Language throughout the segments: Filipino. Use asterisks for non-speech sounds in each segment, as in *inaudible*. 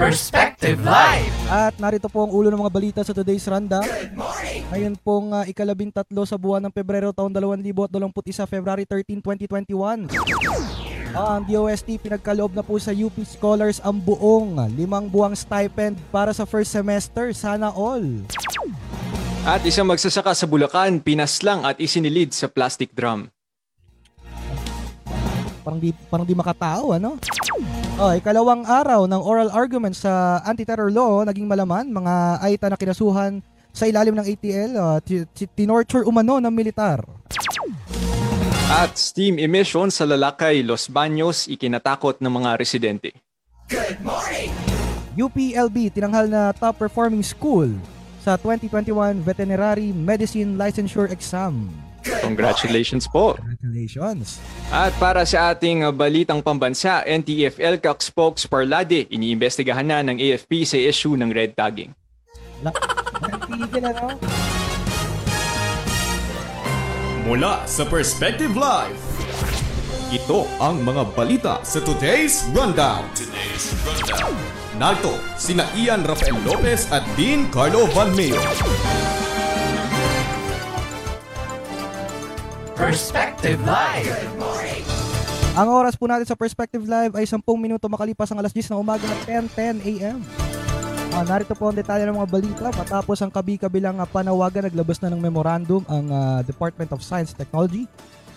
Perspective Live! At narito po ang ulo ng mga balita sa today's rundown. Ngayon pong uh, ikalabing tatlo sa buwan ng Pebrero taon 2021, February 13, 2021. Ah, ang DOST pinagkaloob na po sa UP Scholars ang buong limang buwang stipend para sa first semester. Sana all. At isang magsasaka sa Bulacan, pinaslang at isinilid sa plastic drum. Parang di, parang di makatao, ano? Oh, ikalawang araw ng oral argument sa anti-terror law naging malaman mga aita na kinasuhan sa ilalim ng ATL uh, t- tinorture umano ng militar. At steam emission sa Lalakay, Los Baños, ikinatakot ng mga residente. UPLB tinanghal na top performing school sa 2021 Veterinary Medicine Licensure Exam. Congratulations po. Congratulations. At para sa ating uh, balitang pambansa, NTFL Kak Spokes Parlade, iniimbestigahan na ng AFP sa issue ng red tagging. La- Tigil, ano? Mula sa Perspective Live, ito ang mga balita sa Today's Rundown. Today's Rundown. Narito, sina Ian Rafael Lopez at Dean Carlo Van Mayo. Perspective Live! Ang oras po natin sa Perspective Live ay 10 minuto makalipas ang alas 10 ng umaga at 10.10 a.m. Ah, narito po ang detalye ng mga balita. Matapos ang kabi-kabilang ah, panawagan, naglabas na ng memorandum ang ah, Department of Science and Technology,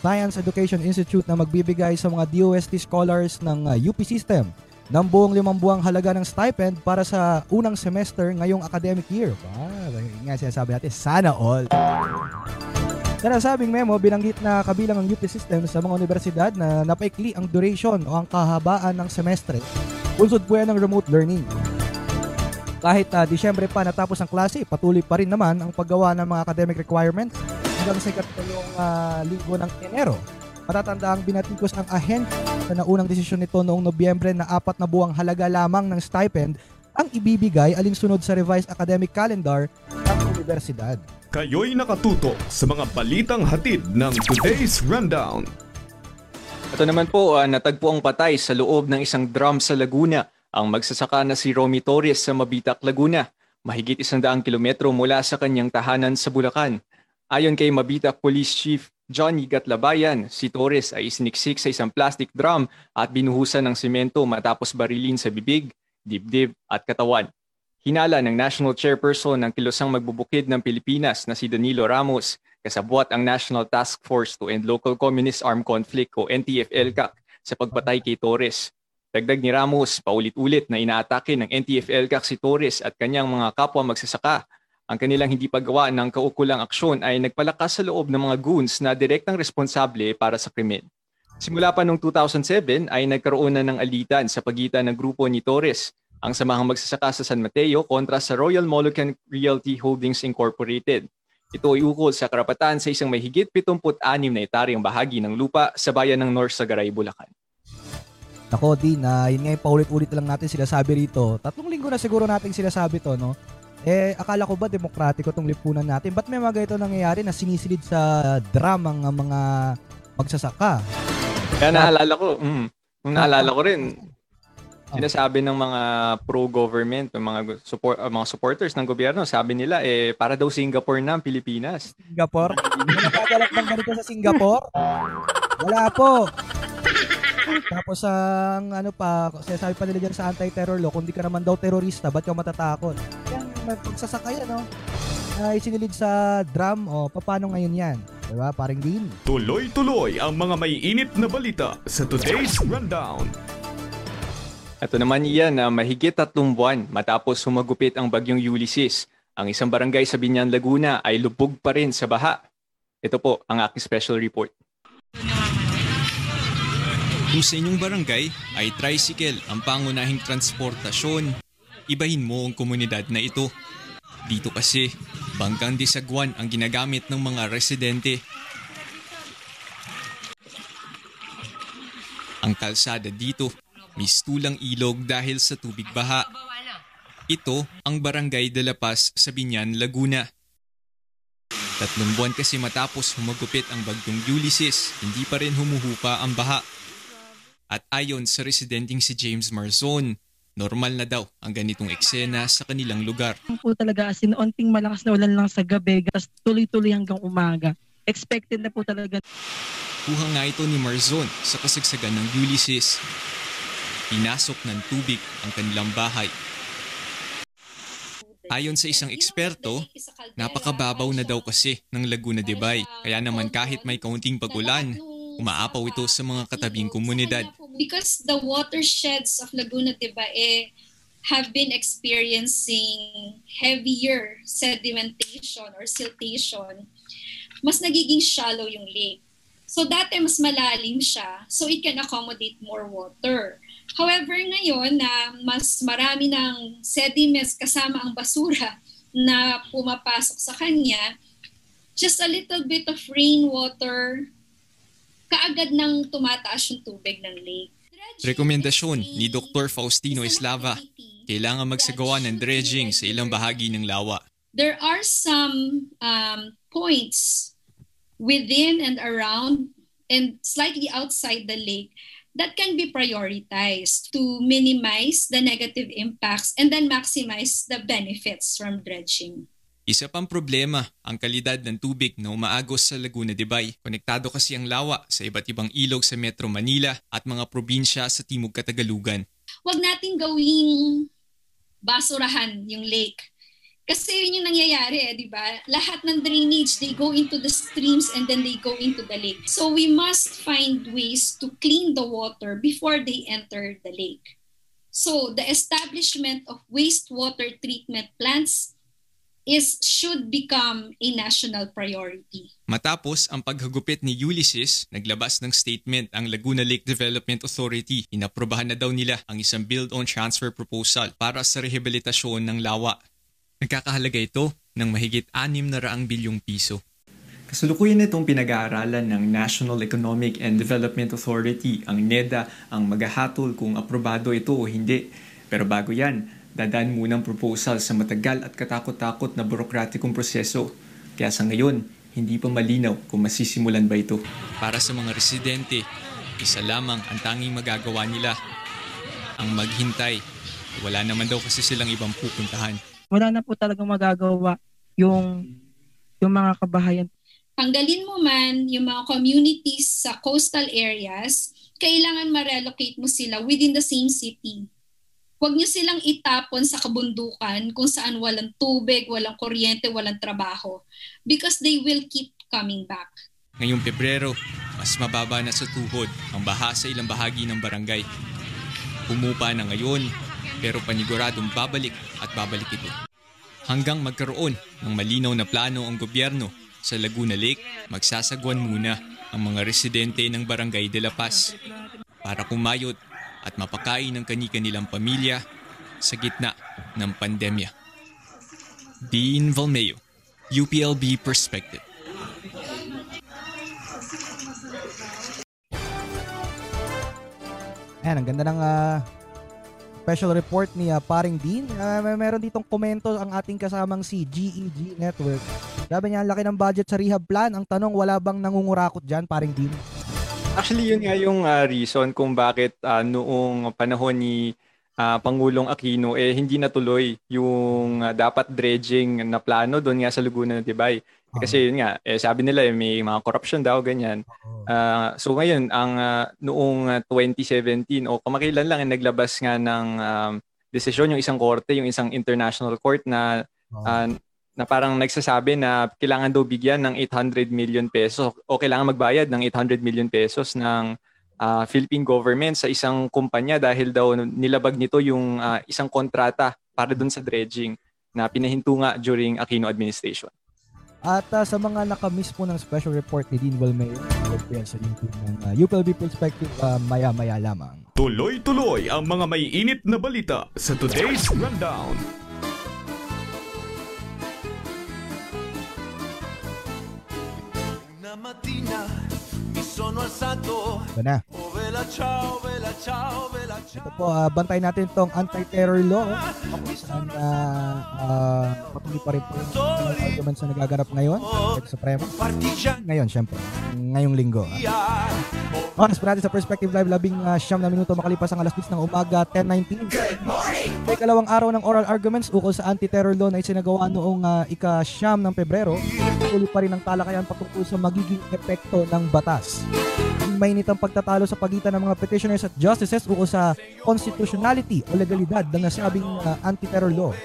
Science Education Institute na magbibigay sa mga DOST scholars ng ah, UP system ng buong limang buwang halaga ng stipend para sa unang semester ngayong academic year. Ah, nga sinasabi natin, sana all. Sa nasabing memo, binanggit na kabilang ang UP system sa mga universidad na napaikli ang duration o ang kahabaan ng semestre. Bunsod po yan ng remote learning. Kahit uh, Disyembre pa natapos ang klase, patuloy pa rin naman ang paggawa ng mga academic requirements hanggang sa ikatulong uh, linggo ng Enero. Matatanda ang binatikos ang ahensya sa naunang desisyon nito noong Nobyembre na apat na buwang halaga lamang ng stipend ang ibibigay alinsunod sa revised academic calendar ng universidad. Kayo'y nakatuto sa mga balitang hatid ng Today's Rundown. Ito naman po, uh, natagpo ang patay sa loob ng isang drum sa Laguna ang magsasaka na si Romy Torres sa Mabitak, Laguna, mahigit isang daang kilometro mula sa kanyang tahanan sa Bulacan. Ayon kay Mabitak Police Chief Johnny Gatlabayan, si Torres ay isiniksik sa isang plastic drum at binuhusan ng simento matapos barilin sa bibig, dibdib at katawan. Hinala ng National Chairperson ng Kilosang Magbubukid ng Pilipinas na si Danilo Ramos, kasabwat ang National Task Force to End Local Communist Armed Conflict o NTF-ELCAC sa pagpatay kay Torres. Dagdag ni Ramos, paulit-ulit na inaatake ng NTF-ELCAC si Torres at kanyang mga kapwa magsasaka. Ang kanilang hindi paggawa ng kaukulang aksyon ay nagpalakas sa loob ng mga goons na direktang responsable para sa krimen. Simula pa noong 2007 ay nagkaroon na ng alitan sa pagitan ng grupo ni Torres ang samahang magsasaka sa San Mateo kontra sa Royal Moluccan Realty Holdings Incorporated. Ito ay ukol sa karapatan sa isang may higit 76 na etaryang bahagi ng lupa sa bayan ng North Sagaray, Bulacan. Ako din, na yun nga paulit-ulit lang natin sila sabi rito. Tatlong linggo na siguro natin sinasabi to, no? Eh, akala ko ba demokratiko tong lipunan natin? Ba't may mga ganito nangyayari na sinisilid sa drum ang mga magsasaka? Kaya naalala ko, mm, naalala ko rin, sinasabi ng mga pro-government, ng mga support uh, mga supporters ng gobyerno, sabi nila eh para daw Singapore na ang Pilipinas. Singapore? Nakagalak ng ganito sa Singapore? Wala po. Tapos ang ano pa, sinasabi pa nila dyan sa anti-terror law, kung di ka naman daw terorista, ba't ka matatakot? Yan, magsasakay ano? Uh, isinilid sa drum, o oh, paano ngayon yan? Diba, paring din? Tuloy-tuloy ang mga may init na balita sa Today's Rundown. Ito naman iyan na mahigit tatlong buwan matapos humagupit ang bagyong Ulysses. Ang isang barangay sa Binyan, Laguna ay lubog pa rin sa baha. Ito po ang aking special report. Kung sa inyong barangay ay tricycle ang pangunahing transportasyon, ibahin mo ang komunidad na ito. Dito kasi, bangkang disagwan ang ginagamit ng mga residente. Ang kalsada dito mistulang ilog dahil sa tubig baha. Ito ang Barangay de la Paz sa Binyan, Laguna. Tatlong buwan kasi matapos humagupit ang bagyong Ulysses, hindi pa rin humuhupa ang baha. At ayon sa residenteng si James Marzon, Normal na daw ang ganitong eksena sa kanilang lugar. Ang po talaga as in, onting malakas na ulan lang sa gabi, tapos tuloy-tuloy hanggang umaga. Expected na po talaga. Kuha nga ito ni Marzon sa kasagsagan ng Ulysses. Pinasok ng tubig ang kanilang bahay. Ayon sa isang eksperto, napakababaw na daw kasi ng Laguna de Bay. Kaya naman kahit may kaunting pagulan, umaapaw ito sa mga katabing komunidad. Because the watersheds of Laguna de Bae have been experiencing heavier sedimentation or siltation, mas nagiging shallow yung lake. So dati mas malalim siya, so it can accommodate more water. However, ngayon na mas marami ng sediments kasama ang basura na pumapasok sa kanya, just a little bit of rainwater, kaagad nang tumataas yung tubig ng lake. Rekomendasyon ni Dr. Faustino Eslava, kailangan magsagawa ng dredging sa ilang bahagi ng lawa. There are some um, points within and around and slightly outside the lake that can be prioritized to minimize the negative impacts and then maximize the benefits from dredging. Isa pang problema ang kalidad ng tubig na umaagos sa Laguna de Bay. Konektado kasi ang lawa sa iba't ibang ilog sa Metro Manila at mga probinsya sa Timog Katagalugan. Huwag nating gawing basurahan yung lake. Kasi yun yung nangyayari eh, di ba? Lahat ng drainage, they go into the streams and then they go into the lake. So we must find ways to clean the water before they enter the lake. So the establishment of wastewater treatment plants is should become a national priority. Matapos ang paghagupit ni Ulysses, naglabas ng statement ang Laguna Lake Development Authority. Inaprobahan na daw nila ang isang build-on-transfer proposal para sa rehabilitasyon ng lawa. Nagkakahalaga ito ng mahigit 6 na raang bilyong piso. Kasalukuyan itong pinag-aaralan ng National Economic and Development Authority, ang NEDA, ang maghahatol kung aprobado ito o hindi. Pero bago yan, dadaan munang proposal sa matagal at katakot-takot na burokratikong proseso. Kaya sa ngayon, hindi pa malinaw kung masisimulan ba ito. Para sa mga residente, isa lamang ang tanging magagawa nila. Ang maghintay. Wala naman daw kasi silang ibang pupuntahan. Wala na po talagang magagawa yung, yung mga kabahayan. Tanggalin mo man yung mga communities sa coastal areas, kailangan ma-relocate mo sila within the same city. Huwag niyo silang itapon sa kabundukan kung saan walang tubig, walang kuryente, walang trabaho. Because they will keep coming back. Ngayong Pebrero, mas mababa na sa tuhod ang baha sa ilang bahagi ng barangay. Pumupa na ngayon, pero paniguradong babalik at babalik ito. Hanggang magkaroon ng malinaw na plano ang gobyerno sa Laguna Lake, magsasagwan muna ang mga residente ng Barangay de la Paz para kumayot at mapakain ng kani-kanilang pamilya sa gitna ng pandemya. Dean Valmeo, UPLB Perspective. Ayan, ang ganda ng ah, special report ni ah, Paring Dean. Ah, may meron ditong komento ang ating kasamang si GEG Network. Sabi niya, ang laki ng budget sa rehab plan. Ang tanong, wala bang nangungurakot dyan, Paring Dean? Actually, yun nga yung ah, reason kung bakit ah, noong panahon ni ah, Pangulong Aquino, eh, hindi natuloy yung ah, dapat dredging na plano doon nga sa Laguna de Bay. Kasi yun nga, eh, sabi nila eh, may mga corruption daw, ganyan. Ah, so ngayon, ang ah, noong ah, 2017 o kamakailan lang, eh, naglabas nga ng um, desisyon yung isang korte, yung isang international court na ah, na parang nagsasabi na kailangan daw bigyan ng 800 million pesos o kailangan magbayad ng 800 million pesos ng ah, Philippine government sa isang kumpanya dahil daw nilabag nito yung ah, isang kontrata para dun sa dredging na pinahinto nga during Aquino administration. At ah, sa mga nakamiss po ng special report ni Dean yan sa YouTube ng ah, UPLB Perspective ah, maya-maya lamang. Tuloy-tuloy ang mga may init na balita sa today's rundown. sono alzato. Now. Mi sono alzato Ito na. ove Ito po, ah, bantay natin itong anti-terror law kung saan uh, uh, patuloy pa rin po yung arguments na nagaganap ngayon sa Supremo. Ngayon, syempre. Ngayong linggo. ah. Oras sa Perspective Live, labing uh, siyam na minuto makalipas ang alas 10 ng umaga, 10.19. May kalawang araw ng oral arguments ukol sa anti-terror law na isinagawa noong uh, ika-siyam ng Pebrero. Tuloy pa rin ang talakayan patungkol sa magiging epekto ng batas mainit ang pagtatalo sa pagitan ng mga petitioners at justices ukol sa constitutionality o legalidad ng nasabing uh, anti-terror law.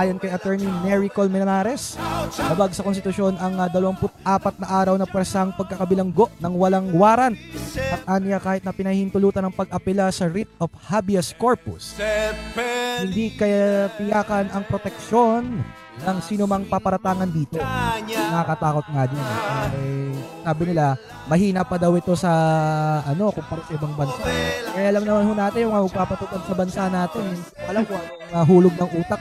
Ayon kay Attorney Mary Colmenares, labag sa konstitusyon ang uh, 24 na araw na pwersang pagkakabilanggo ng walang warrant at anya kahit na pinahintulutan ng pag-apela sa writ of habeas corpus. Hindi kaya tiyakan ang proteksyon ng sino mang paparatangan dito. Nakakatakot nga din. Eh, sabi nila, mahina pa daw ito sa ano, kumpara sa ibang bansa. Kaya alam naman ho natin yung mga magpapatupad sa bansa natin. Alam ko anong uh, hulog ng utak.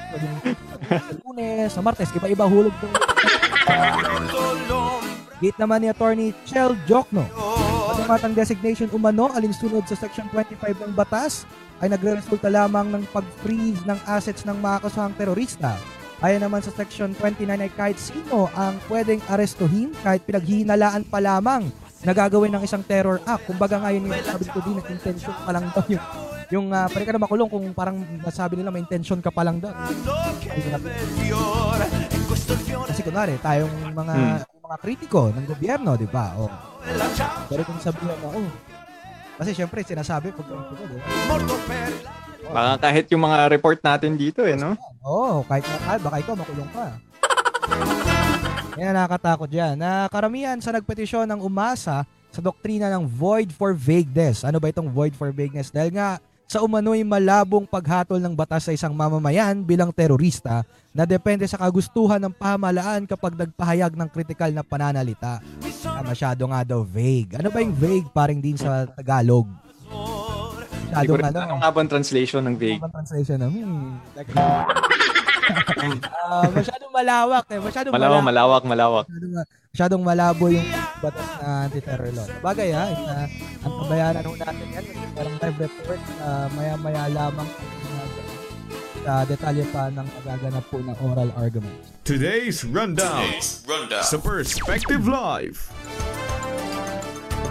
Sa lunes, sa martes, iba-iba hulog ng. Gate naman ni Attorney Chel Jokno. Patumatang designation umano alinsunod sa Section 25 ng batas ay nagre-resulta lamang ng pag-freeze ng assets ng mga kasahang terorista Ayon naman sa Section 29 ay kahit sino ang pwedeng arestuhin kahit pinaghihinalaan pa lamang na gagawin ng isang terror act. Kumbaga ngayon yung sabi ko din na intention pa lang daw yung yung uh, pwede ka na makulong kung parang nasabi nila may intention ka pa lang daw. Kasi kunwari, tayong mga hmm. mga kritiko ng gobyerno, di ba? O, pero kung sabihin mo, oh, kasi syempre, sinasabi pag di ba? Baka kahit yung mga report natin dito eh, no? Oo, oh, kahit ah, baka ikaw makulong ka. *laughs* Yan nakakatakot yan. Na karamihan sa nagpetisyon ng umasa sa doktrina ng void for vagueness. Ano ba itong void for vagueness? Dahil nga sa umano'y malabong paghatol ng batas sa isang mamamayan bilang terorista na depende sa kagustuhan ng pamahalaan kapag nagpahayag ng kritikal na pananalita. Ah, masyado nga daw vague. Ano ba yung vague paring din sa Tagalog? Masyadong ano. Ano nga bang translation ng vague? Ano translation ng hmm, like, uh, *laughs* masyadong malawak eh. Masyadong malawak, malawak, malawak. Masyadong, masyadong malabo yung batas na anti-terror law. Bagay ha, uh, ang kabayanan ho natin yan. Parang live report, uh, maya-maya lamang sa detalye pa ng pagaganap po ng oral argument. Today's Rundown, Today's rundown. sa Perspective Live.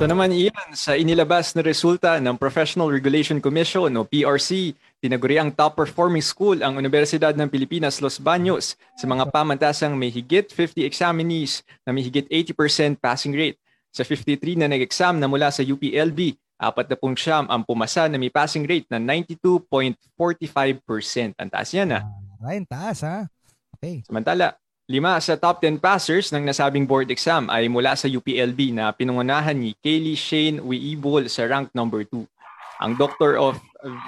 Ito naman iyan sa inilabas na resulta ng Professional Regulation Commission o PRC, tinaguri ang top performing school ang Universidad ng Pilipinas Los Baños sa mga pamantasang may higit 50 examinees na may higit 80% passing rate. Sa 53 na nag-exam na mula sa UPLB, apat na pong siyam ang pumasa na may passing rate na 92.45%. Ang taas yan ah. Ay, taas ha. Okay. Samantala, Lima sa top 10 passers ng nasabing board exam ay mula sa UPLB na pinungunahan ni Kaylee Shane Weibol sa rank number 2. Ang Doctor of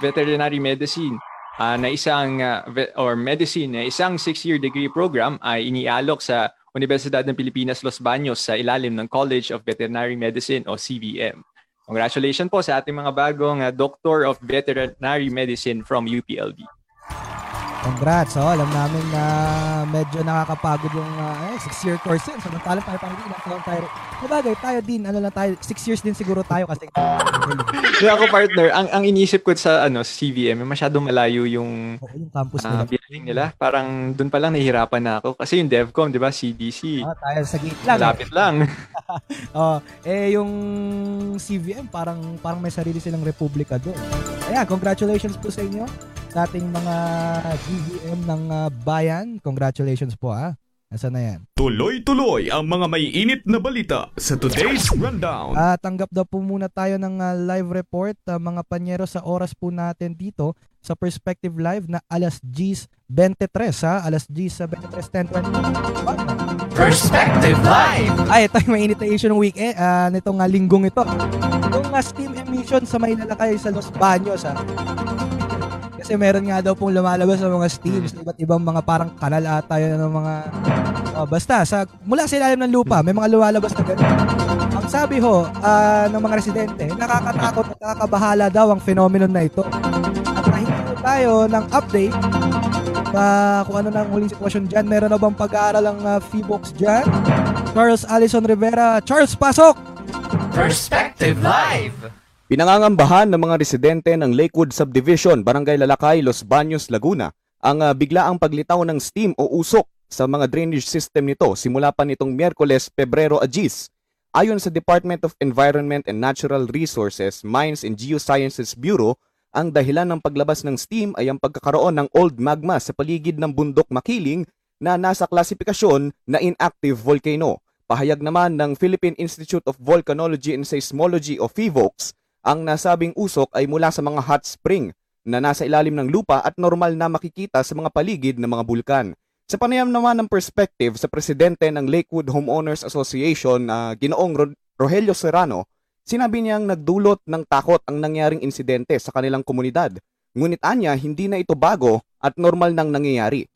Veterinary Medicine uh, na isang uh, or medicine na isang 6-year degree program ay inialok sa Universidad ng Pilipinas Los Baños sa ilalim ng College of Veterinary Medicine o CVM. Congratulations po sa ating mga bagong uh, Doctor of Veterinary Medicine from UPLB. Congrats. Oh, alam namin na medyo nakakapagod yung uh, eh, six-year course *laughs* yun. Samantalang tayo parang ilang taon tayo. Sabagay, tayo din, ano lang tayo, six years din siguro tayo kasi. Kaya ako partner, ang, ang iniisip ko sa ano sa CVM, masyadong malayo yung, Oo, yung campus uh, nila. Building nila. Parang doon pa lang nahihirapan na ako. Kasi yung DevCom, di ba, CDC. Ah, tayo sa gate lang. Malapit lang. *laughs* oh, eh yung CVM, parang parang may sarili silang republika doon. Ayan, congratulations po sa inyo sa ating mga GVM ng uh, bayan. Congratulations po ha. Nasaan na yan? Tuloy-tuloy ang mga may init na balita sa today's rundown. Uh, tanggap daw po muna tayo ng uh, live report uh, mga panyero sa oras po natin dito sa Perspective Live na alas G's 23 ha. Alas G's sa 23, 10, Perspective Live! Ay, ito yung mainit na issue ng week eh, uh, nitong uh, linggong ito. Yung uh, steam emission sa Maynalakay sa Los Baños ha. Kasi meron nga daw pong lumalabas sa mga steams, iba't ibang mga parang kanal ata yun ng mga uh, basta sa mula sa ilalim ng lupa, may mga lumalabas na ganun. Ang sabi ho uh, ng mga residente, nakakatakot at nakakabahala daw ang phenomenon na ito. At nahingi tayo ng update pa kung ano na ang huling sitwasyon dyan. Meron na bang pag-aaral ang uh, Feebox dyan? Charles Allison Rivera. Charles, pasok! Perspective Live! Pinangangambahan ng mga residente ng Lakewood Subdivision, Barangay Lalakay, Los Baños, Laguna, ang uh, biglaang paglitaw ng steam o usok sa mga drainage system nito simula pa nitong Miyerkules, Pebrero, Agis. Ayon sa Department of Environment and Natural Resources, Mines and Geosciences Bureau, ang dahilan ng paglabas ng steam ay ang pagkakaroon ng old magma sa paligid ng bundok Makiling na nasa klasifikasyon na inactive volcano. Pahayag naman ng Philippine Institute of Volcanology and Seismology o PHIVOLCS, ang nasabing usok ay mula sa mga hot spring na nasa ilalim ng lupa at normal na makikita sa mga paligid ng mga bulkan. Sa panayam naman ng perspective sa presidente ng Lakewood Homeowners Association na uh, Ginoong Ro- Rogelio Serrano, sinabi niyang nagdulot ng takot ang nangyaring insidente sa kanilang komunidad. Ngunit anya, hindi na ito bago at normal nang nangyayari.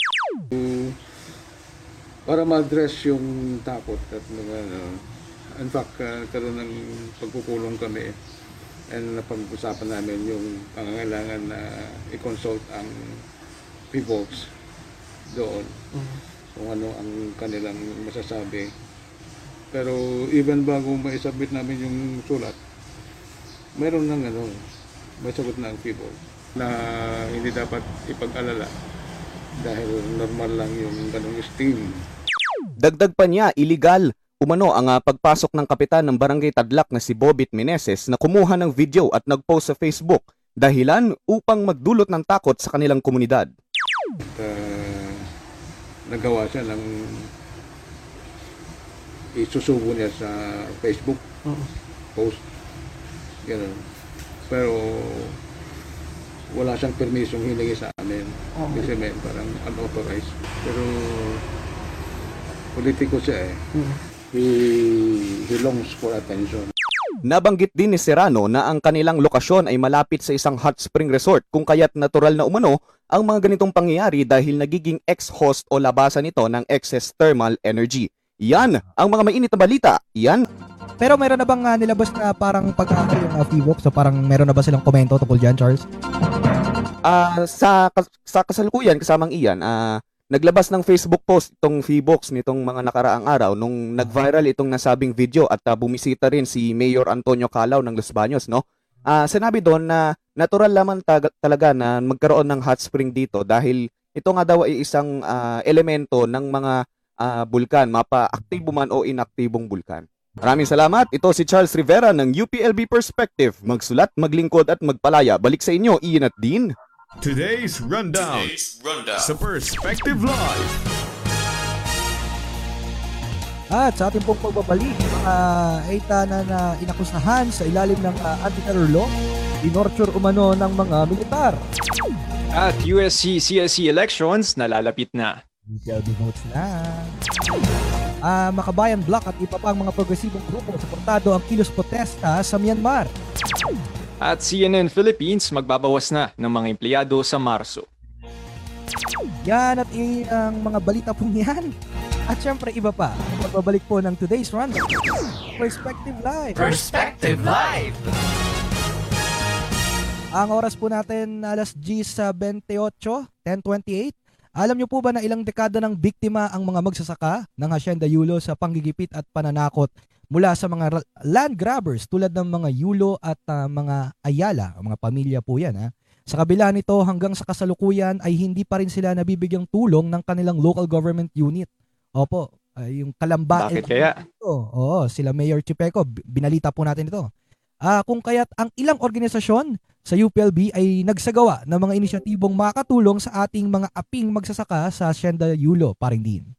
Para ma-address yung takot at mga, ano, in fact, uh, karoon ng pagkukulong kami and napag-usapan namin yung pangangailangan na i-consult ang peoples doon mm-hmm. kung ano ang kanilang masasabi. Pero even bago ma-submit namin yung sulat, meron ng ano, may sagot na ang people na hindi dapat ipag-alala dahil normal lang yung ganong steam Dagdag pa niya, illegal umano ang uh, pagpasok ng kapitan ng barangay Tadlak na si Bobit Meneses na kumuha ng video at nagpost sa Facebook dahilan upang magdulot ng takot sa kanilang komunidad. Uh, nagawa siya ng isusubo niya sa Facebook post. Ganun. Pero wala siyang permisyong hiningi sa amin. Okay. Kasi may parang unauthorized. Pero politiko siya eh. Hmm. He, he longs for attention. Nabanggit din ni Serrano na ang kanilang lokasyon ay malapit sa isang hot spring resort kung kaya't natural na umano ang mga ganitong pangyayari dahil nagiging ex-host o labasan nito ng excess thermal energy. Yan ang mga mainit na balita. Yan. Pero meron na bang uh, nilabas na parang pag-aako yung uh, Feebox? So parang meron na ba silang komento tungkol dyan, Charles? Uh, sa, sa kasalukuyan, kasamang iyan, uh, Naglabas ng Facebook post itong Feebox nitong mga nakaraang araw nung nag-viral itong nasabing video at uh, bumisita rin si Mayor Antonio Calao ng Los Baños, no? Uh, sinabi doon na natural lamang tag- talaga na magkaroon ng hot spring dito dahil ito nga daw ay isang uh, elemento ng mga uh, bulkan, mapa-aktibo man o inaktibong bulkan. Maraming salamat. Ito si Charles Rivera ng UPLB Perspective. Magsulat, maglingkod at magpalaya. Balik sa inyo, Ian at Dean. Today's Rundown, Today's rundown. sa Perspective Live. At sa ating pong pagbabalik, mga Eitana na inakusahan sa ilalim ng uh, anti-terror law, inorture umano ng mga militar. At USC CSC elections nalalapit na. BPLB votes na. Uh, Makabayan Block at iba pang mga progresibong grupo suportado ang kilos protesta sa Myanmar. At CNN Philippines magbabawas na ng mga empleyado sa Marso. Yan at ang mga balita po niyan. At syempre iba pa, magbabalik po ng today's rundown. Perspective Live. Perspective Live. Ang oras po natin alas 10.28, 10.28. Alam niyo po ba na ilang dekada ng biktima ang mga magsasaka ng Hacienda Yulo sa panggigipit at pananakot mula sa mga land grabbers tulad ng mga Yulo at uh, mga Ayala, mga pamilya po yan. Ha? Sa kabila nito hanggang sa kasalukuyan ay hindi pa rin sila nabibigyang tulong ng kanilang local government unit. Opo, uh, yung Kalamba. Bakit kaya? Ito, oo, sila Mayor Chipeco, binalita po natin ito. Uh, kung kaya't ang ilang organisasyon sa UPLB ay nagsagawa ng mga inisyatibong makatulong sa ating mga aping magsasaka sa Hacienda Yulo, paring din.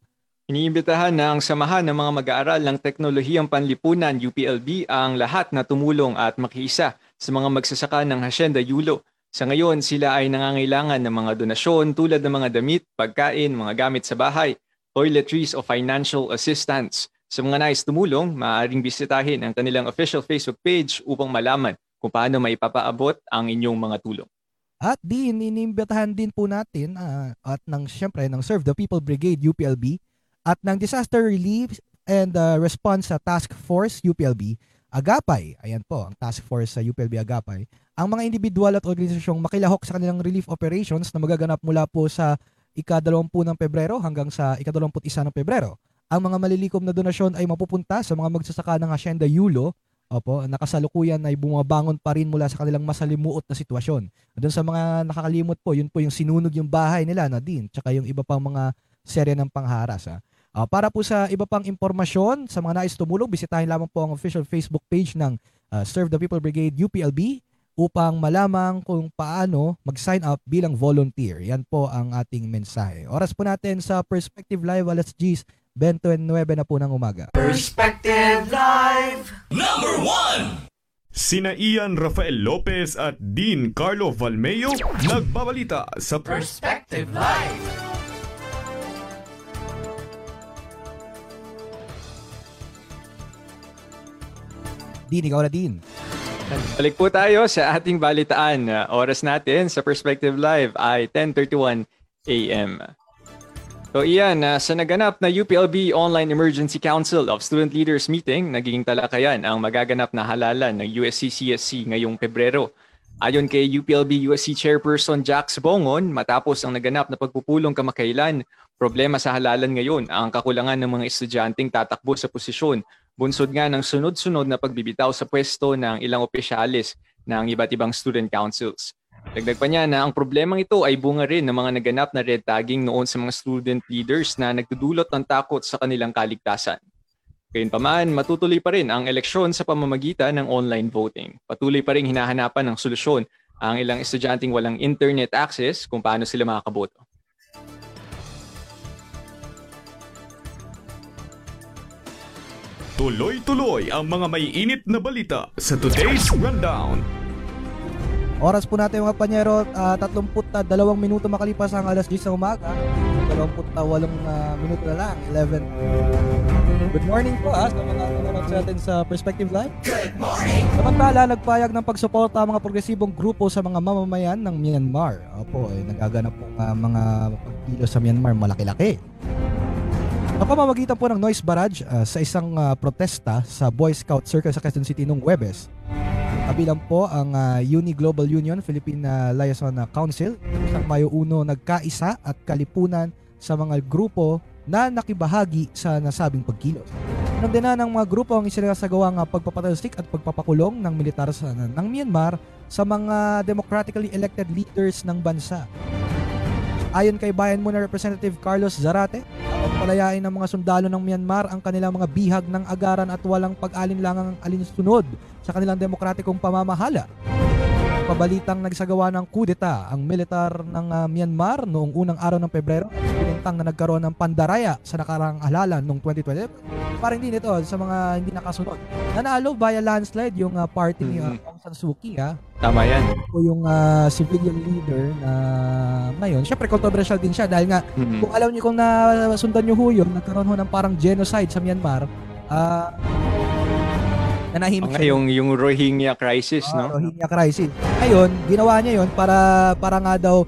Iniimbitahan ang samahan ng mga mag-aaral ng teknolohiyang panlipunan UPLB ang lahat na tumulong at makiisa sa mga magsasaka ng Hacienda Yulo. Sa ngayon, sila ay nangangailangan ng mga donasyon tulad ng mga damit, pagkain, mga gamit sa bahay, toiletries o financial assistance. Sa mga nais tumulong, maaaring bisitahin ang kanilang official Facebook page upang malaman kung paano maipapaabot ang inyong mga tulong. At din, inimbitahan din po natin uh, at ng siyempre ng Serve the People Brigade UPLB at ng Disaster Relief and uh, Response sa Task Force UPLB, Agapay, ayan po, ang task force sa UPLB Agapay, ang mga individual at organisasyong makilahok sa kanilang relief operations na magaganap mula po sa ika-20 ng Pebrero hanggang sa ika-21 ng Pebrero. Ang mga malilikom na donasyon ay mapupunta sa mga magsasaka ng Hacienda Yulo opo, nakasalukuyan ay bumabangon pa rin mula sa kanilang masalimuot na sitwasyon. Doon sa mga nakakalimot po, yun po yung sinunog yung bahay nila, Nadine, tsaka yung iba pang mga serya ng pangharas. Ha? Ah, para po sa iba pang impormasyon, sa mga nais tumulong, bisitahin lamang po ang official Facebook page ng ah, Serve the People Brigade UPLB upang malamang kung paano mag-sign up bilang volunteer. Yan po ang ating mensahe. Oras po natin sa Perspective Live alas G's 29 na po ng umaga. Perspective Live. Sina Ian Rafael Lopez at Dean Carlo Valmeo nagbabalita sa Perspective Live. Din, ikaw na din. Balik po tayo sa ating balitaan. Oras natin sa Perspective Live ay 10.31 a.m. So iyan, uh, sa naganap na UPLB Online Emergency Council of Student Leaders Meeting, naging talakayan ang magaganap na halalan ng USC-CSC ngayong Pebrero. Ayon kay UPLB USC Chairperson Jax Bongon, matapos ang naganap na pagpupulong kamakailan, problema sa halalan ngayon ang kakulangan ng mga estudyanteng tatakbo sa posisyon bunsod nga ng sunod-sunod na pagbibitaw sa pwesto ng ilang opisyalis ng iba't ibang student councils. Dagdag pa niya na ang problemang ito ay bunga rin ng mga naganap na red tagging noon sa mga student leaders na nagdudulot ng takot sa kanilang kaligtasan. Gayunpaman, matutuloy pa rin ang eleksyon sa pamamagitan ng online voting. Patuloy pa rin hinahanapan ng solusyon ang ilang estudyanteng walang internet access kung paano sila makakaboto. Tuloy-tuloy ang mga may init na balita sa today's rundown. Oras po natin mga panyero, uh, 32 minuto makalipas ang alas 10 ng umaga. 28 uh, minuto na lang, 11. Good morning po ah, sa mga nanonood sa atin sa Perspective Live. Good morning. Samantala, nagpayag ng pagsuporta ang mga progresibong grupo sa mga mamamayan ng Myanmar. Opo, eh, nagaganap po uh, mga pagkilos sa Myanmar malaki-laki. Sa pamamagitan po ng noise barrage uh, sa isang uh, protesta sa Boy Scout Circle sa Quezon City noong Webes. Kabilang po ang uh, Uni Global Union Philippine uh, Liaison Council sa Mayo 1 nagkaisa at kalipunan sa mga grupo na nakibahagi sa nasabing pagkilos. Nandina ng mga grupo ang isinasagawang uh, pagpapatalsik at pagpapakulong ng militar sa, ng Myanmar sa mga democratically elected leaders ng bansa. Ayon kay Bayan Muna Representative Carlos Zarate, palayain ng mga sundalo ng Myanmar ang kanilang mga bihag ng agaran at walang pag-alinlangang alinsunod sa kanilang demokratikong pamamahala. Pabalitang nagsagawa ng kudeta ang militar ng uh, Myanmar noong unang araw ng Pebrero pinintang na nagkaroon ng pandaraya sa nakarang halalan noong 2020. Parang din ito sa mga hindi nakasunod. Nanalo via landslide yung uh, party ni uh, Aung San Suu Kyi. Ha? Tama yan. O yung uh, civilian leader na ngayon. Siyempre controversial din siya dahil nga Mhm. kung alam niyo kung nasundan niyo ho yun, nagkaroon ho ng parang genocide sa Myanmar. Ah nanahimik Ang siya. yung, yung Rohingya crisis, Ah, no? Rohingya crisis. Ngayon, ginawa niya yon para para nga daw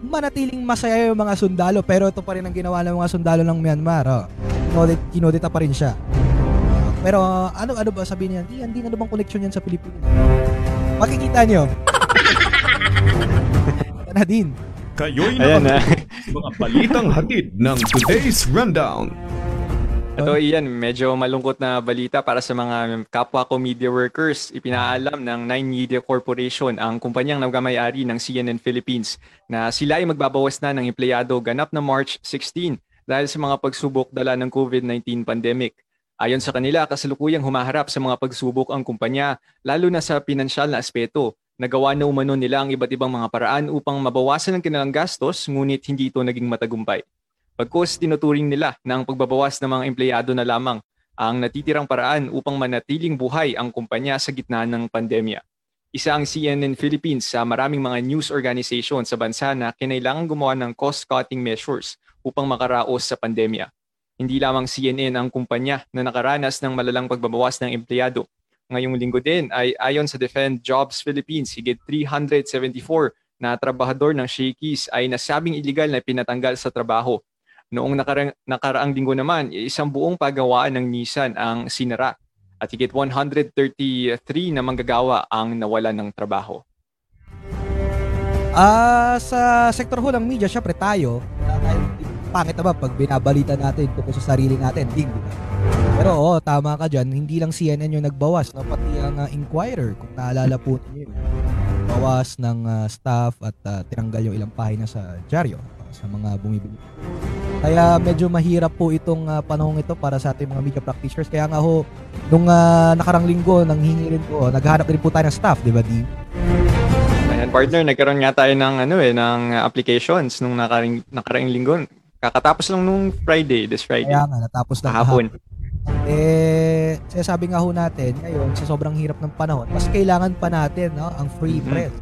manatiling masaya yung mga sundalo pero ito pa rin ang ginawa ng mga sundalo ng Myanmar. Oh. Kinodit, kinodita pa rin siya. Pero ano ano ba sabihin niya? Hindi, hindi ano bang connection yan sa Pilipinas? Makikita niyo. *laughs* Yan din. Kayo'y Ayan na. nakamit sa mga balitang hatid ng today's rundown. Ito iyan, medyo malungkot na balita para sa mga kapwa ko media workers. Ipinaalam ng Nine Media Corporation ang kumpanyang nagmamayari ng CNN Philippines na sila ay magbabawas na ng empleyado ganap na March 16 dahil sa mga pagsubok dala ng COVID-19 pandemic. Ayon sa kanila, kasalukuyang humaharap sa mga pagsubok ang kumpanya, lalo na sa pinansyal na aspeto. Nagawa na umano nila ang iba't ibang mga paraan upang mabawasan ang kanilang gastos, ngunit hindi ito naging matagumpay. Pagkos tinuturing nila na ang pagbabawas ng mga empleyado na lamang ang natitirang paraan upang manatiling buhay ang kumpanya sa gitna ng pandemya. Isa ang CNN Philippines sa maraming mga news organization sa bansa na kinailangan gumawa ng cost-cutting measures upang makaraos sa pandemya. Hindi lamang CNN ang kumpanya na nakaranas ng malalang pagbabawas ng empleyado. Ngayong linggo din ay ayon sa Defend Jobs Philippines, higit 374 na trabahador ng Shakey's ay nasabing illegal na pinatanggal sa trabaho Noong nakarang, nakaraang linggo naman, isang buong pagawaan ng Nissan ang sinara at higit 133 na manggagawa ang nawalan ng trabaho. Ah, sa sektor ho ng media, syempre tayo, pangit na ba pag binabalita natin tungkol sa sarili natin, ding? Pero oo, tama ka dyan, hindi lang CNN yung nagbawas, no? pati ang ng uh, Inquirer, kung naalala po niyo yun. Bawas ng uh, staff at uh, tinanggal yung ilang pahina sa dyaryo uh, sa mga bumibili. Kaya medyo mahirap po itong uh, panahong ito para sa ating mga media practitioners. Kaya nga ho, nung uh, nakarang linggo, nang hingi rin po, naghanap rin po tayo ng staff, di ba, Di? Ayan, partner, nagkaroon nga tayo ng ano eh ng applications nung nakaring nakaraang linggo. Kakatapos lang nung Friday, this Friday. Kaya nga, natapos na Kahapon. Eh, sinasabi nga ho natin, ngayon, sa sobrang hirap ng panahon, mas kailangan pa natin no, ang free Mhm. press.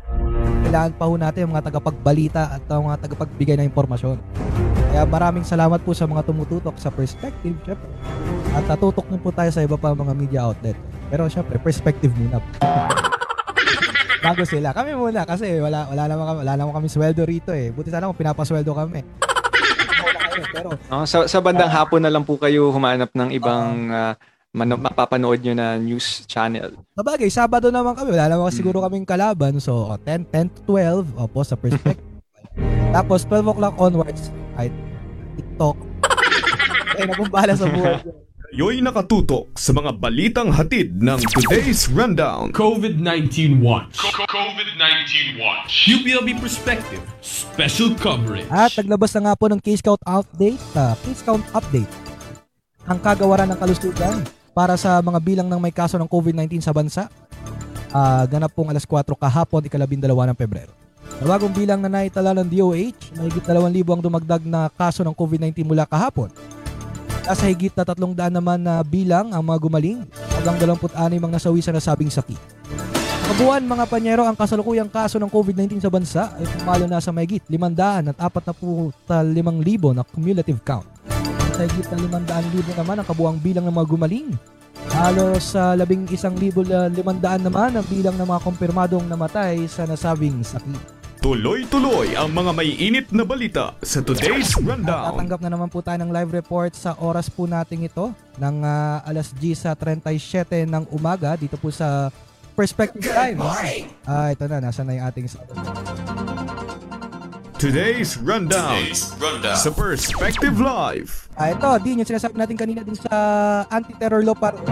Kailangan pa ho natin yung mga tagapagbalita at ang mga tagapagbigay ng impormasyon. Kaya maraming salamat po sa mga tumututok sa perspective, syempre. At natutok na po tayo sa iba pa mga media outlet. Pero syempre, perspective muna. *laughs* Bago sila. Kami muna kasi wala wala naman kami, wala naman kami sweldo rito eh. Buti sana kung pinapasweldo kami. *laughs* Pero Oh, sa, sa bandang hapon na lang po kayo humanap ng ibang uh, mano- mapapanood nyo na news channel. Sabagay, Sabado naman kami. Wala naman siguro kaming kalaban. So, oh, 10, 10 to 12. Opo, sa perspective. *laughs* Tapos, 12 o'clock onwards, kahit TikTok. *laughs* Ay, nabumbala sa buhay. ko. Kayo'y nakatutok sa mga balitang hatid ng today's rundown. COVID-19 Watch. COVID-19 Watch. UPLB Perspective. Special coverage. At naglabas na nga po ng case count update. ah, case count update. Ang kagawaran ng kalusugan para sa mga bilang ng may kaso ng COVID-19 sa bansa. Ah, ganap pong alas 4 kahapon, ikalabindalawa ng Pebrero. Sa bagong bilang na naitala ng DOH, mahigit 2,000 ang dumagdag na kaso ng COVID-19 mula kahapon. Nasa higit na 300 naman na bilang ang mga gumaling, hanggang 26 ang nasawi sa nasabing sakit. Kabuuan mga panyero, ang kasalukuyang kaso ng COVID-19 sa bansa ay pumalo na sa mahigit 500 at 45,000 na cumulative count. Sa higit na 500,000 naman ang kabuang bilang ng mga gumaling. Halos sa 11,500 naman ang bilang ng mga kumpirmadong namatay sa nasabing sakit. Tuloy-tuloy ang mga may init na balita sa today's rundown. Tatanggap na naman po tayo ng live report sa oras po nating ito ng ah, alas 10 sa 37 ng umaga dito po sa Perspective Time. Ah, ito na, nasa na yung ating Today's rundown. Sa Perspective Live. Ah, ito, din yung sinasabi natin kanina din sa anti-terror law para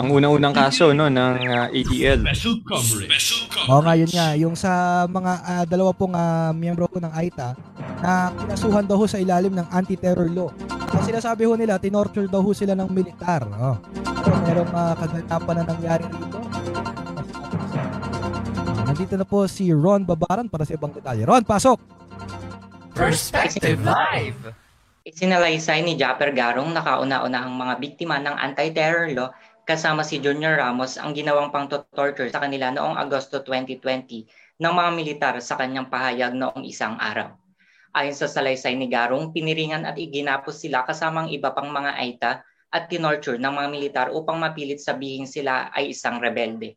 Ang una-unang kaso no ng uh, ATL. Special coverage. Special Oo nga, yun nga. Yung sa mga ah, dalawa pong ah, miyembro ko ng AITA na kinasuhan daw ho sa ilalim ng anti-terror law. Ang sinasabi ho nila, tinorture daw ho sila ng militar. Oh. Pero merong uh, kaganapan na nangyari rito. Nandito na po si Ron Babaran para sa ibang detalye. Ron, pasok! Perspective Live. Isinalaysay ni Japper Garong na kauna-una ang mga biktima ng anti-terror law kasama si Junior Ramos ang ginawang pang-torture sa kanila noong Agosto 2020 ng mga militar sa kanyang pahayag noong isang araw. Ayon sa salaysay ni Garong, piniringan at iginapos sila kasamang iba pang mga aita at tinorture ng mga militar upang mapilit sabihin sila ay isang rebelde.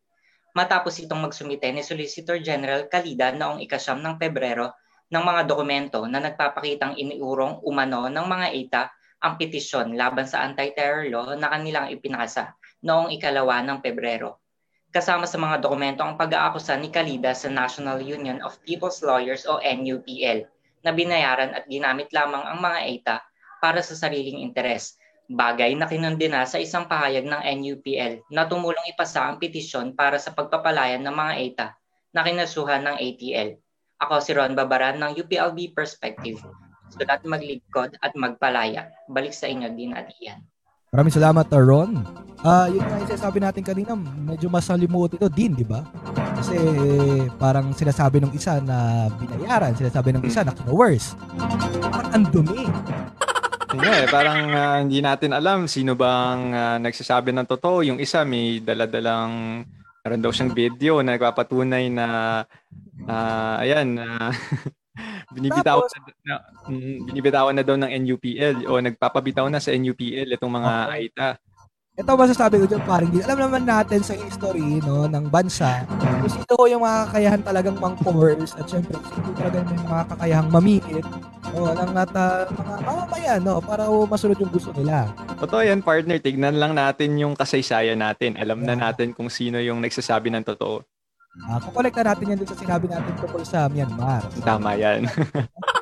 Matapos itong magsumite ni Solicitor General Kalida noong ikasyam ng Pebrero ng mga dokumento na nagpapakitang iniurong umano ng mga ETA ang petisyon laban sa anti-terror law na kanilang ipinasa noong ikalawa ng Pebrero. Kasama sa mga dokumento ang pag-aakusa ni Kalida sa National Union of People's Lawyers o NUPL na binayaran at ginamit lamang ang mga ETA para sa sariling interes, bagay na kinundina sa isang pahayag ng NUPL na tumulong ipasa ang petisyon para sa pagpapalayan ng mga ETA na kinasuhan ng ATL. Ako si Ron Babaran ng UPLB Perspective. Sulat magligkod at magpalaya. Balik sa inyo din at iyan. Maraming salamat, uh, Ron. Ah, yun nga yung sinasabi natin kanina, medyo masalimuot ito din, di ba? Kasi parang sinasabi ng isa na binayaran, sinasabi ng isa na kinowers. Parang ang dumi. Nga eh, parang ah, hindi natin alam sino bang ah, nagsasabi ng totoo. Yung isa may daladalang meron daw siyang video na nagpapatunay na ah, ayan na *laughs* binibitawan na, na mm, binibitawan na daw ng NUPL o nagpapabitaw na sa NUPL itong mga AITA. Ito masasabi ko dyan parang din. Alam naman natin sa history no, ng bansa kung sino ko yung mga kakayahan talagang mang-coerce at syempre sino talaga may mga kakayahang mamingit o ng at ah, mga mamamayan no, para oh, masunod yung gusto nila. Totoo yan partner, tignan lang natin yung kasaysayan natin. Alam na natin kung sino yung nagsasabi ng totoo. Uh, kukolekta natin yan dun sa sinabi natin tungkol sa Myanmar. Tama yan. *laughs*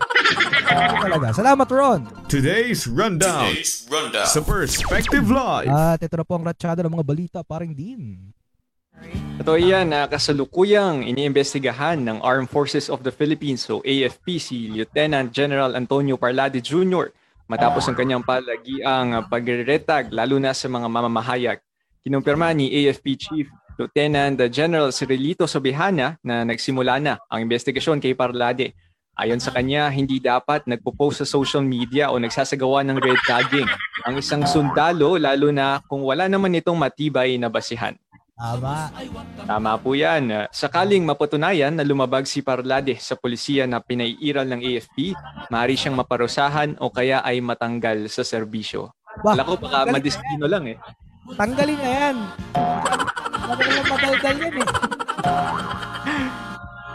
Ano talaga. Salamat Ron! Today's Rundown. Today's Rundown. Sa Perspective Live. At ito na po ang ratsyada ng mga balita, paring din. Ito iyan na kasalukuyang iniimbestigahan ng Armed Forces of the Philippines o AFP si Lieutenant General Antonio Parlade Jr. matapos ang kanyang palagiang pagretag lalo na sa mga mamamahayag. Kinumpirma ni AFP Chief Lieutenant General Cirilito Sobihana na nagsimula na ang investigasyon kay Parlade. Ayon sa kanya, hindi dapat nagpo-post sa social media o nagsasagawa ng red tagging ang isang sundalo lalo na kung wala naman itong matibay na basihan. Tama. Tama po yan. Sakaling mapatunayan na lumabag si Parlade sa polisiya na pinaiiral ng AFP, maaari siyang maparusahan o kaya ay matanggal sa serbisyo. Alam ko baka madiskino lang eh. Tanggalin na yan. Naman madaldal yan eh.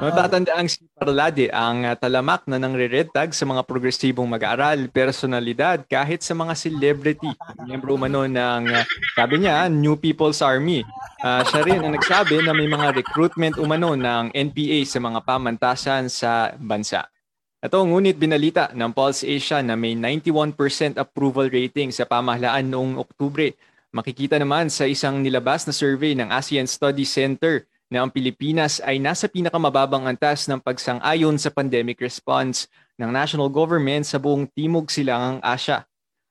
Matatandaan si Parlade ang uh, talamak na nang red tag sa mga progresibong mag-aaral, personalidad, kahit sa mga celebrity. Miyembro umano ng, uh, sabi niya, New People's Army. Uh, siya rin ang nagsabi na may mga recruitment umano ng NPA sa mga pamantasan sa bansa. Ito, ngunit binalita ng Pulse Asia na may 91% approval rating sa pamahalaan noong Oktubre. Makikita naman sa isang nilabas na survey ng ASEAN Study Center na ang Pilipinas ay nasa pinakamababang antas ng pagsang-ayon sa pandemic response ng national government sa buong Timog Silangang Asya.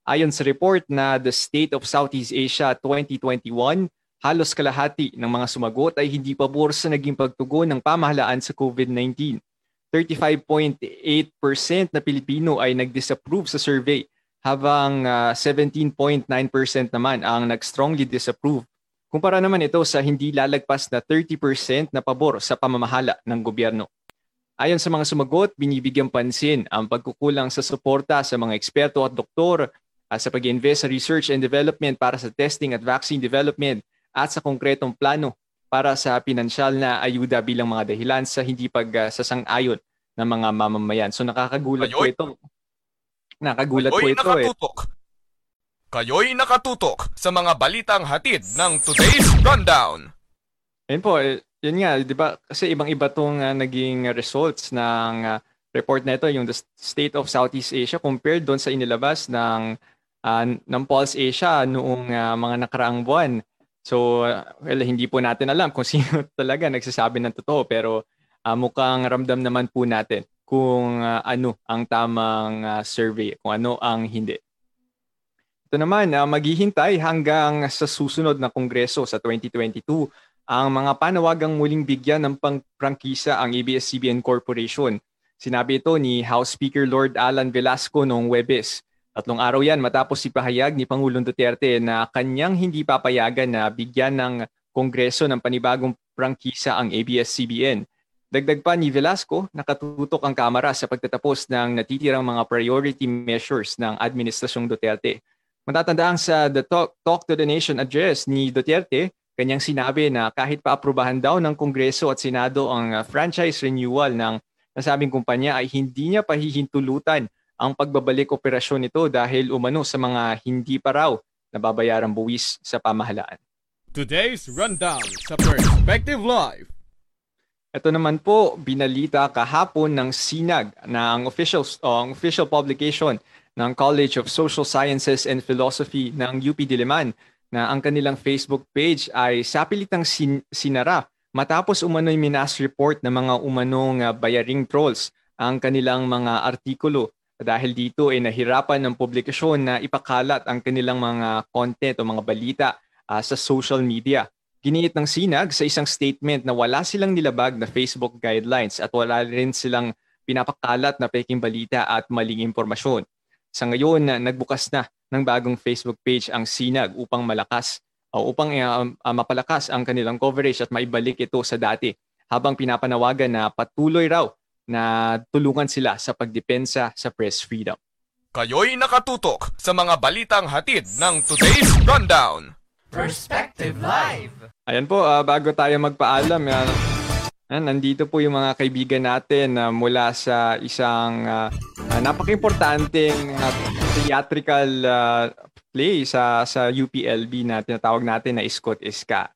Ayon sa report na The State of Southeast Asia 2021, halos kalahati ng mga sumagot ay hindi pabor sa naging pagtugon ng pamahalaan sa COVID-19. 35.8% na Pilipino ay nag-disapprove sa survey, habang uh, 17.9% naman ang nag-strongly disapprove. Kumpara naman ito sa hindi lalagpas na 30% na pabor sa pamamahala ng gobyerno. Ayon sa mga sumagot, binibigyang pansin ang pagkukulang sa suporta sa mga eksperto at doktor at sa pag-invest sa research and development para sa testing at vaccine development at sa konkretong plano para sa pinansyal na ayuda bilang mga dahilan sa hindi pagsasang-ayon ng mga mamamayan. So nakakagulat po ito. Nakagulat po Kayo'y ito eh. Kayo'y nakatutok sa mga balitang hatid ng Today's Rundown. Ayun po, eh, yun nga, di ba? Kasi ibang-iba tong uh, naging results ng uh, report na ito, yung the State of Southeast Asia compared doon sa inilabas ng uh, ng Pulse Asia noong uh, mga nakaraang buwan. So, well, hindi po natin alam kung *laughs* sino talaga nagsasabi ng totoo, pero uh, mukhang ramdam naman po natin kung uh, ano ang tamang uh, survey, kung ano ang hindi. Ito naman, uh, maghihintay hanggang sa susunod na kongreso sa 2022 ang mga panawagang muling bigyan ng pangprangkisa ang ABS-CBN Corporation. Sinabi ito ni House Speaker Lord Alan Velasco noong Webes. Tatlong araw yan matapos ipahayag ni Pangulong Duterte na kanyang hindi papayagan na bigyan ng kongreso ng panibagong prangkisa ang ABS-CBN. Dagdag pa ni Velasco, nakatutok ang Kamara sa pagtatapos ng natitirang mga priority measures ng Administrasyong Duterte. Matatandaan sa The Talk, Talk to the Nation address ni Duterte, kanyang sinabi na kahit paaprubahan daw ng Kongreso at Senado ang uh, franchise renewal ng nasabing kumpanya ay hindi niya pahihintulutan ang pagbabalik operasyon nito dahil umano sa mga hindi pa raw nababayarang buwis sa pamahalaan. Today's Rundown sa Perspective Live. Ito naman po, binalita kahapon ng SINAG na ang official, uh, ang official publication ng College of Social Sciences and Philosophy ng UP Diliman na ang kanilang Facebook page ay sapilitang sin- sinara matapos umano'y minas report ng mga umanong uh, bayaring trolls ang kanilang mga artikulo dahil dito ay nahirapan ng publikasyon na ipakalat ang kanilang mga content o mga balita uh, sa social media. Giniit ng Sinag sa isang statement na wala silang nilabag na Facebook guidelines at wala rin silang pinapakalat na peking balita at maling impormasyon. Sa ngayon, na nagbukas na ng bagong Facebook page ang Sinag upang malakas o upang uh, uh, mapalakas ang kanilang coverage at maibalik ito sa dati habang pinapanawagan na patuloy raw na tulungan sila sa pagdepensa sa press freedom. Kayo'y nakatutok sa mga balitang hatid ng Today's Rundown. Perspective Live. Ayan po, uh, bago tayo magpaalam, uh, uh, nandito po yung mga kaibigan natin uh, mula sa isang uh, uh, napaka-importanting uh, theatrical uh, play sa sa UPLB na tinatawag natin na Iskot Iska.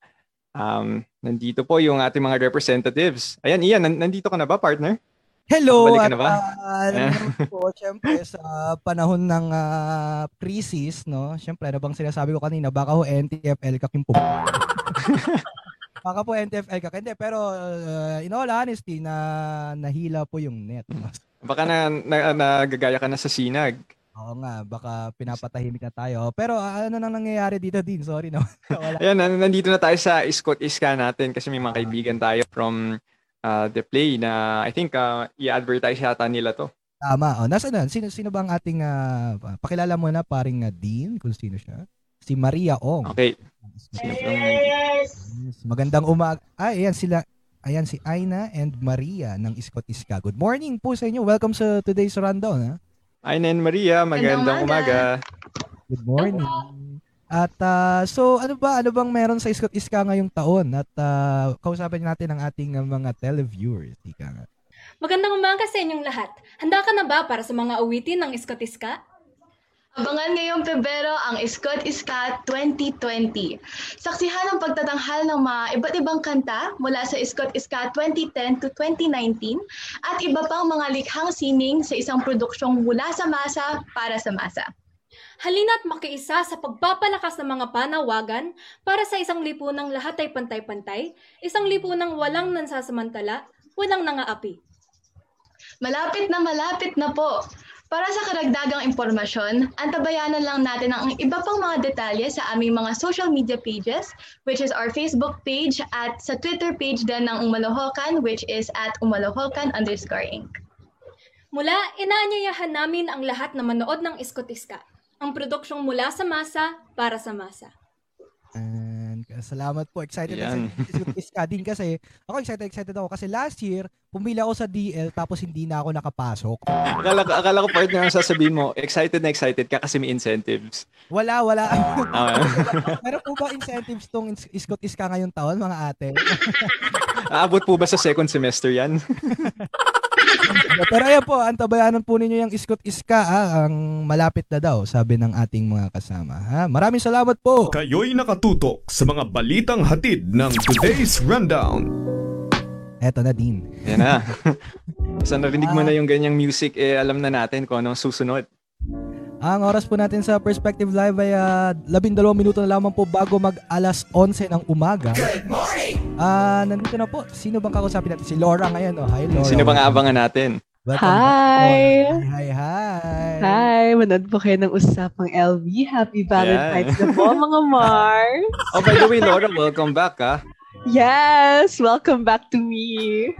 Um, nandito po yung ating mga representatives. Ayan, Ian, nandito ka na ba, partner? Hello Balik at na ba? ah, niyo naman po, *laughs* syempre sa panahon ng ah, crisis, no? Syempre, ano bang sinasabi ko kanina? Baka ho NTFL ka kimpo. *laughs* Baka po NTFL ka. Hindi, pero ah, in all honesty, na nahila po yung net. no? Baka na, na, nagagaya ka na sa sinag. Oo nga, baka pinapatahimik na tayo. Pero ano nang nangyayari dito din? Sorry no. *laughs* Wala. Ayan, nan- nandito na tayo sa Iskot Iska natin kasi may mga kaibigan tayo from uh, The Play na I think uh, i-advertise yata nila to. Tama. Oh, nasa na? Sino sino ba ang ating ah, pakilala mo na paring ah, Dean kung sino siya? Si Maria Ong. Okay. Yes. Magandang umaga. Ah, ayan sila. Ayan si Aina and Maria ng Iskot Iska. Good morning po sa inyo. Welcome sa today's rundown. Ha? Ainen Maria, magandang umaga. Good morning. At ah, so ano ba ano bang meron sa Iskot Iska ngayong taon? At ah, kausapin natin ang ating ah, mga televiewers. Ika nga. Magandang umaga sa inyong lahat. Handa ka na ba para sa mga awitin ng Iskotiska? Abangan ngayong Pebrero ang Iskot Iska 2020. Saksihan ang pagtatanghal ng mga iba't ibang kanta mula sa Iskot Iska 2010 to 2019 at iba pang mga likhang sining sa isang produksyong mula sa masa para sa masa. Halina't makiisa sa pagpapalakas ng mga panawagan para sa isang lipunang lahat ay pantay-pantay, isang lipunang walang nansasamantala, walang nangaapi. Malapit na malapit na po. Para sa karagdagang impormasyon, antabayanan lang natin ang iba pang mga detalye sa aming mga social media pages, which is our Facebook page at sa Twitter page din ng Umalohokan, which is at umalohokan underscore inc. Mula, inaanyayahan namin ang lahat na manood ng Iskotiska, ang produksyong mula sa masa para sa masa. And uh, salamat po. Excited Yan. na Iskot Iska din kasi ako excited excited ako kasi last year pumili ako sa DL tapos hindi na ako nakapasok. Akala, ko- akala ko partner ang sasabihin mo, excited na excited ka kasi may incentives. Wala, wala. Ah, *laughs* Meron po ba incentives tong Is- Iskot Iska ngayong taon, mga ate? *laughs* aabot po ba sa second semester yan? *laughs* *laughs* Pero ayan po, antabayanan po ninyo yung Iskot Iska, ha? ang malapit na daw, sabi ng ating mga kasama. Ha? Maraming salamat po. Kayo'y nakatutok sa mga balitang hatid ng Today's Rundown. Eto na din. Yan na. *laughs* Basta narinig mo na yung ganyang music, eh alam na natin kung anong susunod. Ang oras po natin sa Perspective Live ay uh, 12 minuto na lamang po bago mag alas 11 ng umaga. Good morning! Ah, nandito na po. Sino bang kakusapin natin? Si Laura ngayon. Oh. Hi, Laura. Sino bang aabangan natin? Welcome Hi! back. Hi, hi! Hi! Manood po kayo ng usapang LV. Happy Valentine's na po, mga Mars! Oh, by the way, Laura, welcome back, ah. Yes! Welcome back to me!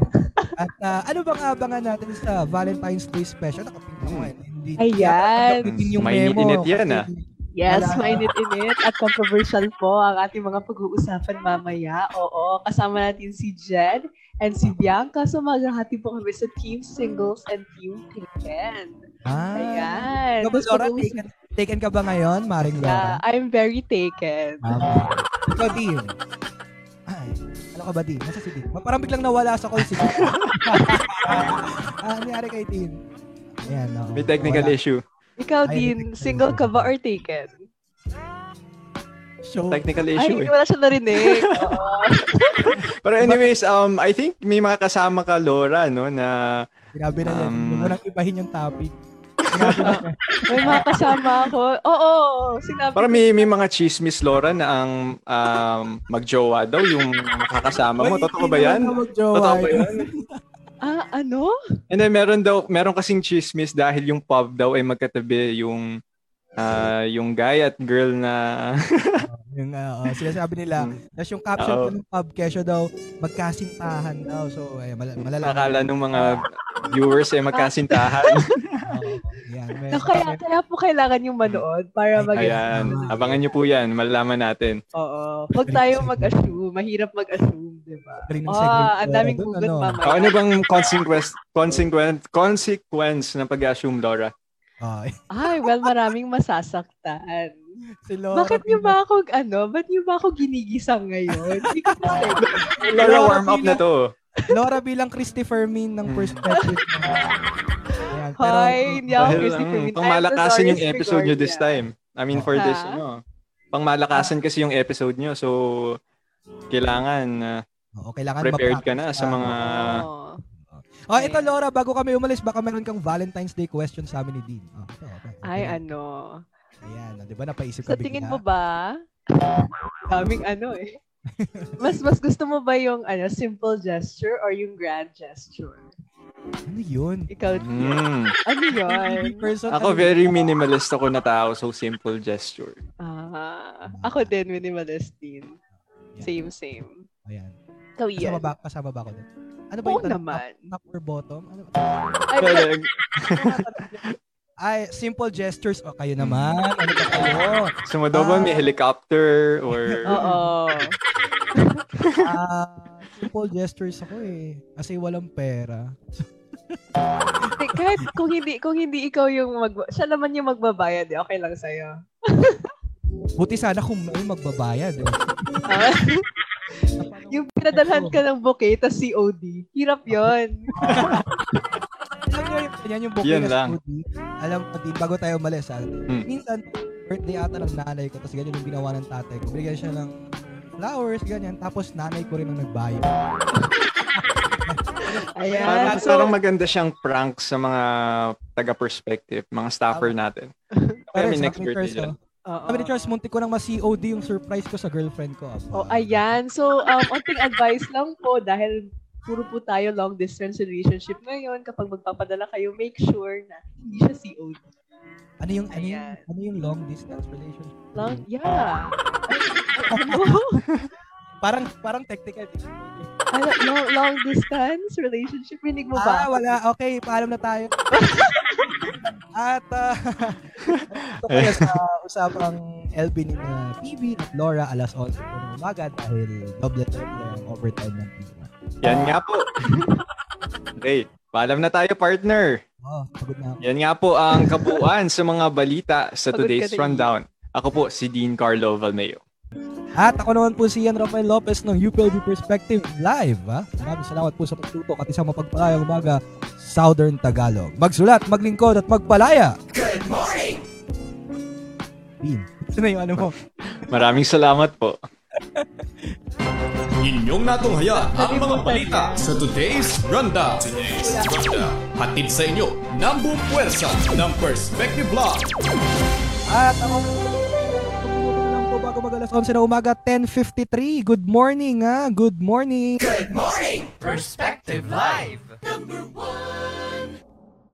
At ah, ano bang abangan natin sa Valentine's Day special? Nakapinta ko ngayon. Hindi. Ayan. Dapat yung Mainit memo. init yan, ah. Yes, mainit-init at controversial po ang ating mga pag-uusapan mamaya. Oo, kasama natin si Jed and si Bianca. So maghahati po kami sa Team Singles and Team Taken. Ah. Ayan. Ikaw Laura, taken, taken ka ba ngayon, Maring Yeah, Laura? I'm very taken. Tama. Ikaw, Dean. Ay, ano ka ba, Dean? Nasa si Dean? Parang biglang nawala sa call si Dean. *laughs* ah, nangyari kay Dean? Ayan, oo. May technical Wala. issue. Ikaw Ay, din, single ka ba or taken? So, Technical Ay, issue, hindi eh. wala siya narinig. *laughs* Oo. Pero anyways, um, I think may mga kasama ka, Laura, no, na... Sinabi na Um, huwag mo nang ibahin yung topic. *laughs* May mga kasama ako. Oo, sinabi Para may, may mga chismis, Laura, na ang um, magjowa daw yung makakasama mo. Totoo ba hindi yan? Totoo ba yan? Ah, ano? And then meron daw, meron kasing chismis dahil yung pub daw ay magkatabi yung ah, yung guy at girl na *laughs* yung uh, sinasabi nila, tapos yung caption ko ng pub kesyo daw, magkasintahan daw. So, ay, mal- malalaman. akala ng mga viewers ay magkasintahan. *laughs* Yan, may, Na kaya, kaya po kailangan yung manood para mag Ayan, abangan nyo po yan, malalaman natin. Oo. Huwag tayo mag-assume. Mahirap mag-assume, di ba? Galing ng Oh, ang daming gugat ano? mamaya. O, ano bang consequence, consequence, consequence ng pag-assume, Laura? Ay, Ay, well, maraming masasaktan. *laughs* si Laura. Bakit niyo ba ako, ano, ba't niyo ba ako ginigisang ngayon? Hindi ko na *laughs* Laura, warm up na to. Laura bilang Christopher Min ng perspective. Ayan, pero, Hi, hindi ako Dahil Christy ang Fermin. pangmalakasan I'm yung episode nyo this time. I mean, for this, ano, pangmalakasan kasi yung episode nyo. So, kailangan uh, Oo, kailangan prepared ka na sa mga... Oh, ito Laura, bago kami umalis, baka meron kang Valentine's Day question sa amin ni Dean. Oh, ito, ito. Ay, ano. Ayan, di ba napaisip Sa ka tingin bigla? mo ba? Daming ano eh. mas mas gusto mo ba yung ano simple gesture or yung grand gesture? Ano yun? Ikaw, Hmm. ano yun? Ako very minimalist ako na tao, so simple gesture. Ah, ako din, minimalist din. Same, same. Ayan. Ikaw Kasama yan. ba, kasama ba ako doon? Ano ba Oo yung tanong? naman. Top, top or bottom? Ano? Ay, *laughs* Ay, simple gestures. O, kayo naman. Ano ba kayo? Gusto mo daw ba may helicopter or... *laughs* Oo. Ah, simple gestures ako eh. Kasi walang pera. *laughs* Hindi, kahit kung hindi kung hindi ikaw yung mag siya naman yung magbabayad, eh, okay lang sa'yo. Buti sana kung may magbabayad. Eh. Ah. *laughs* yung pinadalhan ka ng bouquet tas COD. Hirap yon. Alam *laughs* nyo yung bouquet Yan na lang. smoothie. Alam mo, di, bago tayo umalis ha. Hmm. Minsan, birthday ata ng nanay ko, tapos ganyan yung ginawa ng tatay ko. Binigyan siya ng flowers, ganyan. Tapos nanay ko rin ang nagbayad. *laughs* Ayan. Parang, So, parang maganda siyang prank sa mga taga-perspective, mga staffer natin. Kaya may next birthday dyan. Oh, Sabi ni Charles, muntik ko nang ma-COD yung surprise ko sa girlfriend ko. oh, ayan. So, um, onting advice lang po dahil puro po tayo long distance relationship ngayon. Kapag magpapadala kayo, make sure na hindi siya COD. Ano yung, ano yung, ano yung long distance relationship? Long, yeah. *laughs* Parang, parang technical. Ano, long, long distance relationship? Rinig mo ba? Ah, wala. Okay, paalam na tayo. *laughs* At uh, *laughs* ito kaya sa usapang LB ni na PB at Laura alas 11 po ng umaga dahil double double ang overtime ng PB. Yan nga po. *laughs* Okay, paalam na tayo partner. Oh, pagod na ako. Yan nga po ang kabuuan sa mga balita sa Pagod today's rundown. Ako po si Dean Carlo Valmeo. At ako naman po si Ian Rafael Lopez ng UPLB Perspective Live. Ha? Maraming salamat po sa pagtutok at isang mapagpalayang umaga Southern Tagalog. Magsulat, maglingkod at magpalaya. Good morning! Dean, ito na yung ano mo. *laughs* Maraming salamat po. Inyong natunghaya ang mga balita sa Today's Rundown. Today's Rundown. Hatid sa inyo ng buong puwersa ng Perspective Live. At ako po bago mag alas 11 na umaga, 10.53. Good morning ha. Good morning. Good morning! Perspective Live! Number